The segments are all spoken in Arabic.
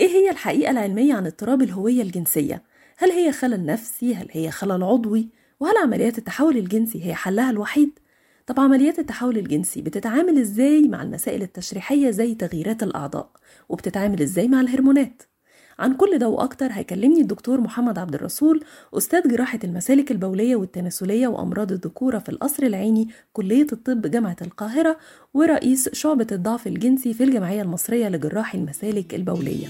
إيه هي الحقيقة العلمية عن اضطراب الهوية الجنسية؟ هل هي خلل نفسي؟ هل هي خلل عضوي؟ وهل عمليات التحول الجنسي هي حلها الوحيد؟ طب عمليات التحول الجنسي بتتعامل إزاي مع المسائل التشريحية زي تغييرات الأعضاء؟ وبتتعامل إزاي مع الهرمونات؟ عن كل ده وأكتر هيكلمني الدكتور محمد عبد الرسول أستاذ جراحة المسالك البولية والتناسلية وأمراض الذكورة في القصر العيني كلية الطب جامعة القاهرة ورئيس شعبة الضعف الجنسي في الجمعية المصرية لجراح المسالك البولية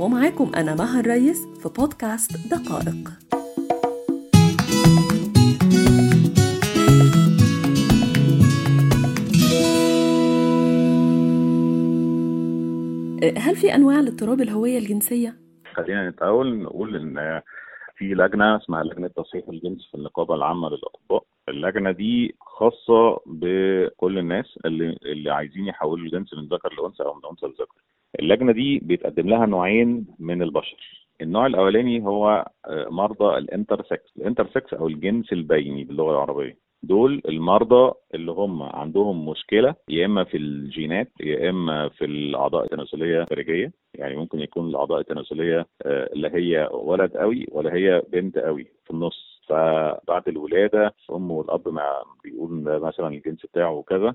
ومعاكم أنا مها الريس في بودكاست دقائق هل في أنواع لاضطراب الهوية الجنسية؟ خلينا نتأول نقول إن في لجنة اسمها لجنة تصحيح الجنس في النقابة العامة للأطباء. اللجنة دي خاصة بكل الناس اللي اللي عايزين يحولوا الجنس من ذكر لأنثى أو من أنثى لذكر. اللجنة دي بيتقدم لها نوعين من البشر. النوع الأولاني هو مرضى ال intersex. ال intersex أو الجنس البيني باللغة العربية. دول المرضى اللي هم عندهم مشكلة يا إما في الجينات يا إما في الأعضاء التناسلية الخارجيه يعني ممكن يكون الأعضاء التناسلية لا هي ولد قوي ولا هي بنت قوي في النص. فبعد الولادة الأم والأب ما بيقول مثلا الجنس بتاعه وكذا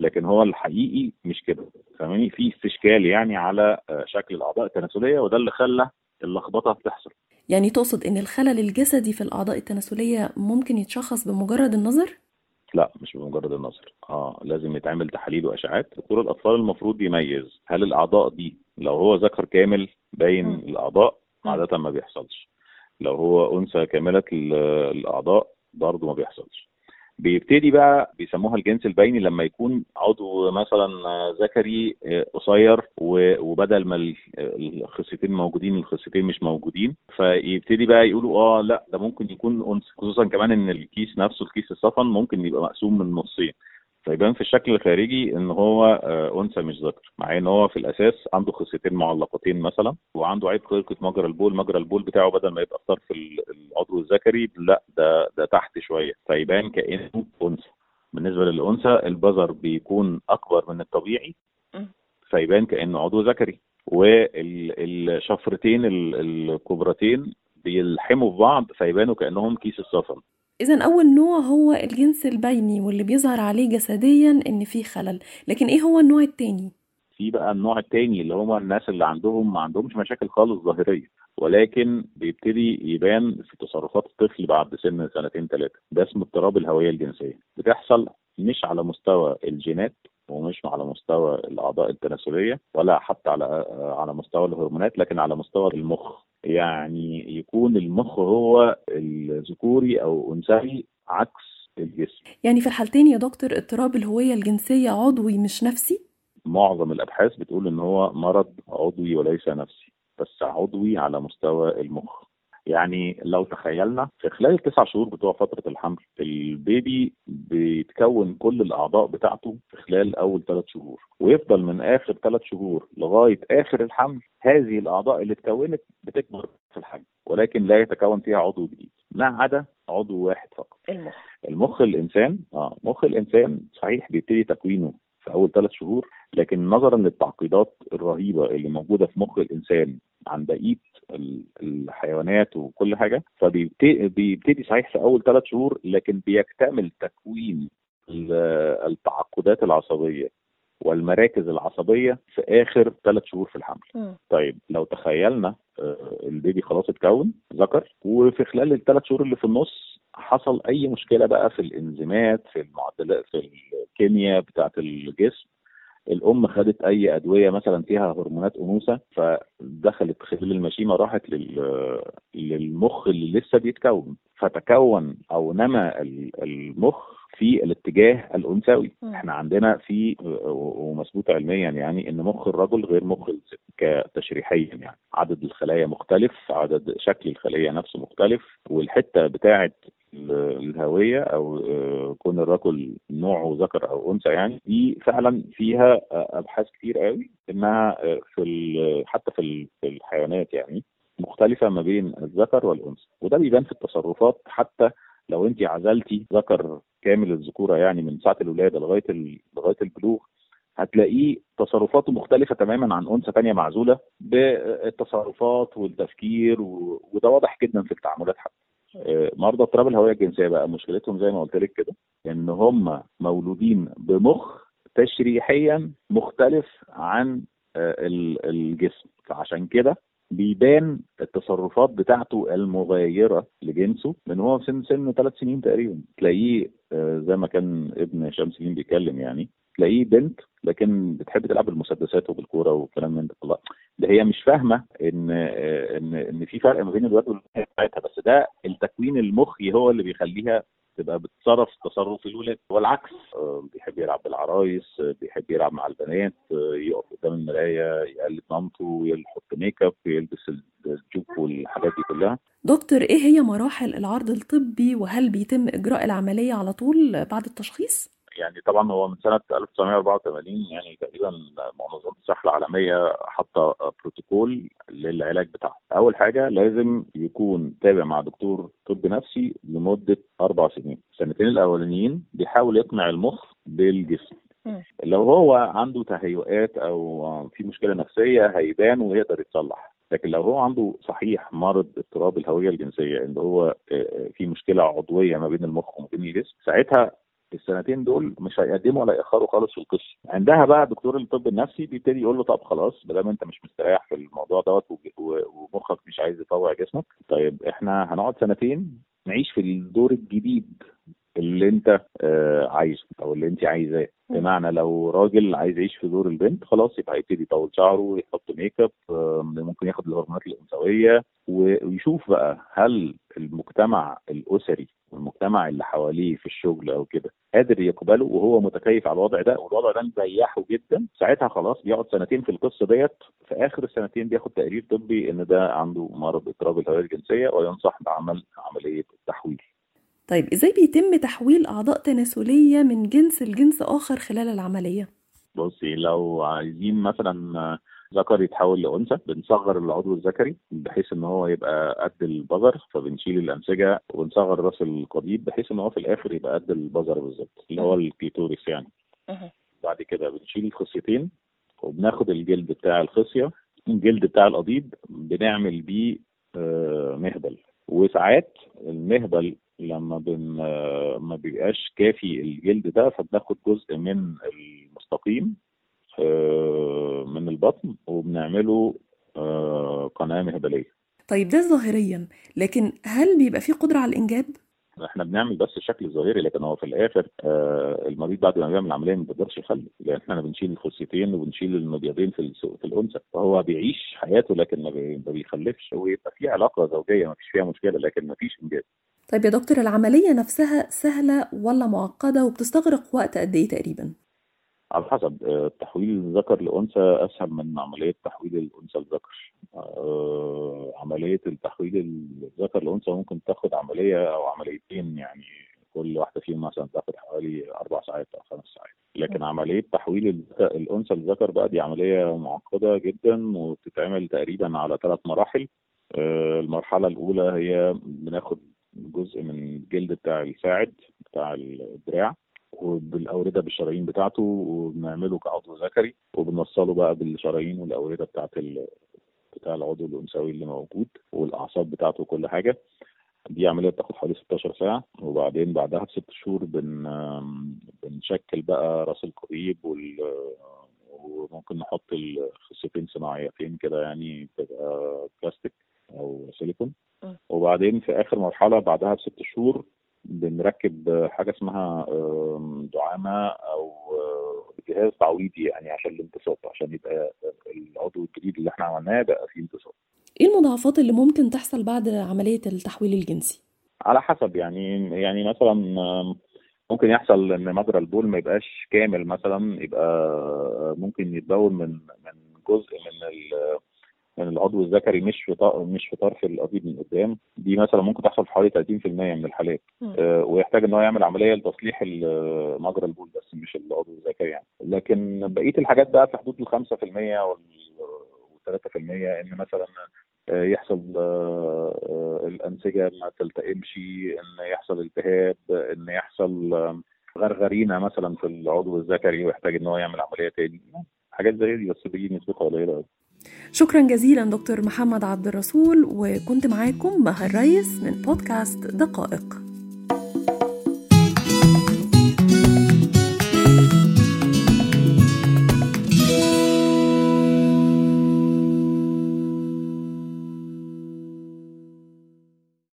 لكن هو الحقيقي مش كده. فاهماني؟ في استشكال يعني على شكل الأعضاء التناسلية وده اللي خلى اللخبطة تحصل. يعني تقصد إن الخلل الجسدي في الأعضاء التناسلية ممكن يتشخص بمجرد النظر؟ لا مش بمجرد النظر. آه لازم يتعمل تحاليل واشعاعات دكتور الأطفال المفروض يميز هل الأعضاء دي لو هو ذكر كامل باين م. الأعضاء عادة ما بيحصلش. لو هو أنثى كاملة الأعضاء برضه ما بيحصلش. بيبتدي بقى بيسموها الجنس البيني لما يكون عضو مثلا ذكري قصير وبدل ما الخصيتين موجودين الخصيتين مش موجودين. فيبتدي بقى يقولوا آه لا ده ممكن يكون انثى خصوصا كمان إن الكيس نفسه الكيس الصفن ممكن يبقى مقسوم من نصين. فيبان في الشكل الخارجي إن هو أنثى مش ذكر مع إن هو في الأساس عنده خصيتين معلقتين مثلا وعنده عيب خلقة مجرى البول مجرى البول بتاعه بدل ما يبقى في العضو الذكري لا ده ده تحت شوية فيبان كأنه أنثى. بالنسبة للأنثى البذر بيكون أكبر من الطبيعي فيبان كأنه عضو ذكري والشفرتين الكبرتين بيلحموا في بعض فيبانوا كأنهم كيس الصفن. إذا أول نوع هو الجنس البيني واللي بيظهر عليه جسديا إن فيه خلل، لكن إيه هو النوع التاني؟ في بقى النوع التاني اللي هم الناس اللي عندهم ما عندهمش مشاكل خالص ظاهرية ولكن بيبتدي يبان في تصرفات الطفل بعد سن سنتين ثلاثة ده اسمه اضطراب الهوية الجنسية. بتحصل مش على مستوى الجينات ومش على مستوى الأعضاء التناسلية ولا حتى على على مستوى الهرمونات لكن على مستوى المخ. يعني يكون المخ هو الذكوري أو أنثوي عكس الجسم. يعني في الحالتين يا دكتور اضطراب الهوية الجنسية عضوي مش نفسي؟ معظم الأبحاث بتقول إن هو مرض عضوي وليس نفسي بس عضوي على مستوى المخ. يعني لو تخيلنا في خلال التسع شهور بتوع فترة الحمل البيبي بيتكون كل الأعضاء بتاعته في خلال أول ثلاث شهور ويفضل من آخر ثلاث شهور لغاية آخر الحمل هذه الأعضاء اللي اتكونت بتكبر في الحجم ولكن لا يتكون فيها عضو جديد ما عدا عضو واحد فقط. المخ. المخ الإنسان آه مخ الإنسان صحيح بيبتدي تكوينه في أول ثلاث شهور لكن نظرا للتعقيدات الرهيبة اللي موجودة في مخ الإنسان عن بقية الحيوانات وكل حاجة فبيبتدي صحيح في أول ثلاث شهور لكن بيكتمل تكوين التعقدات العصبية والمراكز العصبية في آخر ثلاث شهور في الحمل. م. طيب لو تخيلنا البيبي خلاص اتكون ذكر وفي خلال الثلاث شهور اللي في النص حصل أي مشكلة بقى في الإنزيمات في المعدلات في الكيمياء بتاعة الجسم الأم خدت أي أدوية مثلا فيها هرمونات أنوثة فدخلت خلال المشيمة راحت لل... للمخ اللي لسه بيتكون. فتكون أو نما المخ في الاتجاه الأنثوي. إحنا عندنا في ومثبوت علميا يعني إن مخ الرجل غير مخ الست كتشريحيا يعني. عدد الخلايا مختلف عدد شكل الخليه نفسه مختلف والحتة بتاعه الهوية أو كون الرجل نوعه ذكر أو أنثى يعني دي فعلا فيها أبحاث كتير قوي إنها في حتى في الحيوانات يعني مختلفة ما بين الذكر والأنثى وده بيبان في التصرفات حتى لو انت عزلتي ذكر كامل الذكورة يعني من ساعة الولادة لغاية لغاية البلوغ هتلاقيه تصرفاته مختلفة تماما عن أنثى تانية معزولة بالتصرفات والتفكير. وده واضح جدا في التعاملات حتى آه، مرضى اضطراب الهوية الجنسية بقى مشكلتهم زي ما قلت لك كده إن هم مولودين بمخ تشريحيا مختلف عن آه، ال- الجسم. فعشان كده بيبان التصرفات بتاعته المغايرة لجنسه من هو في سن سن ثلاث سنين تقريبا. تلاقيه آه، زي ما كان ابن هشام سليم بيتكلم يعني تلاقيه بنت لكن بتحب تلعب بالمسدسات وبالكورة والكلام من ده. الله ده هي مش فاهمة إن إن إن في فرق ما بين الولاد والبنات بتاعتها بس ده التكوين المخي هو اللي بيخليها تبقى بتصرف تصرف الولاد والعكس آه، بيحب يلعب بالعرايس آه، بيحب يلعب مع البنات آه، يقف قدام المراية يقلد مامته يحط make up يلبس الجوب والحاجات دي كلها دكتور إيه هي مراحل العرض الطبي وهل بيتم إجراء العملية على طول بعد التشخيص؟ يعني طبعا هو من سنة 1984 يعني تقريبا منظمة الصحه العالمية حاطة بروتوكول للعلاج بتاعه. أول حاجة لازم يكون تابع مع دكتور طب نفسي لمدة أربع سنين. السنتين الأولانيين بيحاول يقنع المخ بالجسم. لو هو عنده تهيؤات أو في مشكلة نفسية هيبان ويقدر يتصلح. لكن لو هو عنده صحيح مرض اضطراب الهوية الجنسية اللي هو آه، في مشكلة عضوية ما بين المخ وما بين الجسم ساعتها السنتين دول مش هيقدموا ولا يأخروا خالص في القصة. عندها بقى دكتور الطب النفسي بيبتدي يقول له طب خلاص ما انت مش مستريح في الموضوع دوت ومخك مش عايز يطوع جسمك طيب إحنا هنقعد سنتين نعيش في الدور الجديد اللي انت آه عايزه أو اللي انت عايزاه. بمعنى لو راجل عايز يعيش في دور البنت خلاص يبقى هيبتدي يطول شعره يحط make up ممكن ياخد الهرمونات الأنثوية ويشوف بقى هل المجتمع الأسري والمجتمع اللي حواليه في الشغل أو كده قادر يقبله وهو متكيف على الوضع ده والوضع ده مريحه جدا ساعتها خلاص بيقعد سنتين في القصة ديت. في آخر السنتين بياخد تقرير طبي إن ده عنده مرض إضطراب الهوية الجنسية وينصح بعمل عملية التحويل. طيب إزاي بيتم تحويل أعضاء تناسلية من جنس لجنس آخر خلال العملية؟ بصي لو عايزين مثلا ذكر يتحول لأنثى بنصغر العضو الذكري بحيث إن هو يبقى قد البذر فبنشيل الانسجه ونصغر رأس القضيب بحيث إن هو في الآخر يبقى قد البذر بالظبط اللي هو الكليتوريس يعني. بعد كده بنشيل الخصيتين وبناخد الجلد بتاع الخصية الجلد بتاع القضيب بنعمل بيه آه، مهبل. وساعات المهبل لما بن ما بيبقاش كافي الجلد ده فبناخد جزء من المستقيم آه، من البطن وبنعمله آه، قناة مهبلية. طيب ده ظاهريا لكن هل بيبقى فيه قدرة على الإنجاب؟ إحنا بنعمل بس الشكل الظاهري لكن هو في الآخر آه المريض بعد ما بيعمل العملية ما بيقدرش يخلف لأن إحنا بنشيل الخصيتين وبنشيل المبيضين في في الأنثى. فهو بيعيش حياته لكن ما بيخلفش ويبقى في علاقة زوجية ما فيش فيها مشكلة لكن ما فيش انجاب طيب يا دكتور العملية نفسها سهلة ولا معقدة وبتستغرق وقت قد إيه تقريبا؟ على حسب آه، تحويل الذكر لأنثى أسهل من عملية تحويل الأنثى لذكر. آه، عملية التحويل الذكر لأنثى ممكن تاخد عملية أو عمليتين يعني كل واحدة فيهم مثلا تاخد حوالي أربع ساعات أو خمس ساعات. لكن عملية تحويل الأنثى للذكر بقى دي عملية معقدة جدا وبتتعمل تقريبا على ثلاث مراحل. آه، المرحلة الأولى هي بناخد جزء من الجلد بتاع الساعد بتاع الدراع وبالأوردة بالشرايين بتاعته وبنعمله كعضو ذكري وبنوصله بقى بالشرايين والأوردة بتاعت ال... بتاع العضو الأنثوي اللي موجود والأعصاب بتاعته وكل حاجة. دي عملية بتاخد حوالي 16 ساعة وبعدين بعدها بست شهور بن بنشكل بقى رأس القضيب وال وممكن نحط الخصيتين صناعيتين كده يعني بلاستيك أو سيليكون. وبعدين في آخر مرحلة بعدها بست شهور بنركب حاجة اسمها دعامة أو جهاز تعويضي يعني عشان الانتصاب عشان يبقى العضو الجديد اللي إحنا عملناه بقى فيه انتصاب إيه المضاعفات اللي ممكن تحصل بعد عملية التحويل الجنسي؟ على حسب يعني يعني مثلا ممكن يحصل إن مجرى البول ما يبقاش كامل مثلا يبقى ممكن يتبول من من جزء من من العضو الذكري مش في مش في طرف القضيب من قدام. دي مثلا ممكن تحصل في حوالي 30% من الحالات. آه، ويحتاج إن هو يعمل عملية لتصليح ال- مجرى البول بس مش العضو الذكري يعني. لكن بقية الحاجات بقى في حدود ال 5% وال 3% إن مثلا آه، يحصل آه، آه، الأنسجة ما تلتئمش إن يحصل التهاب إن يحصل آه، غرغرينا مثلا في العضو الذكري ويحتاج إن هو يعمل عملية تاني. حاجات زي دي بس دي نسبتها قليلة قوي شكرا جزيلا دكتور محمد عبد الرسول وكنت معاكم مها الريس من بودكاست دقائق.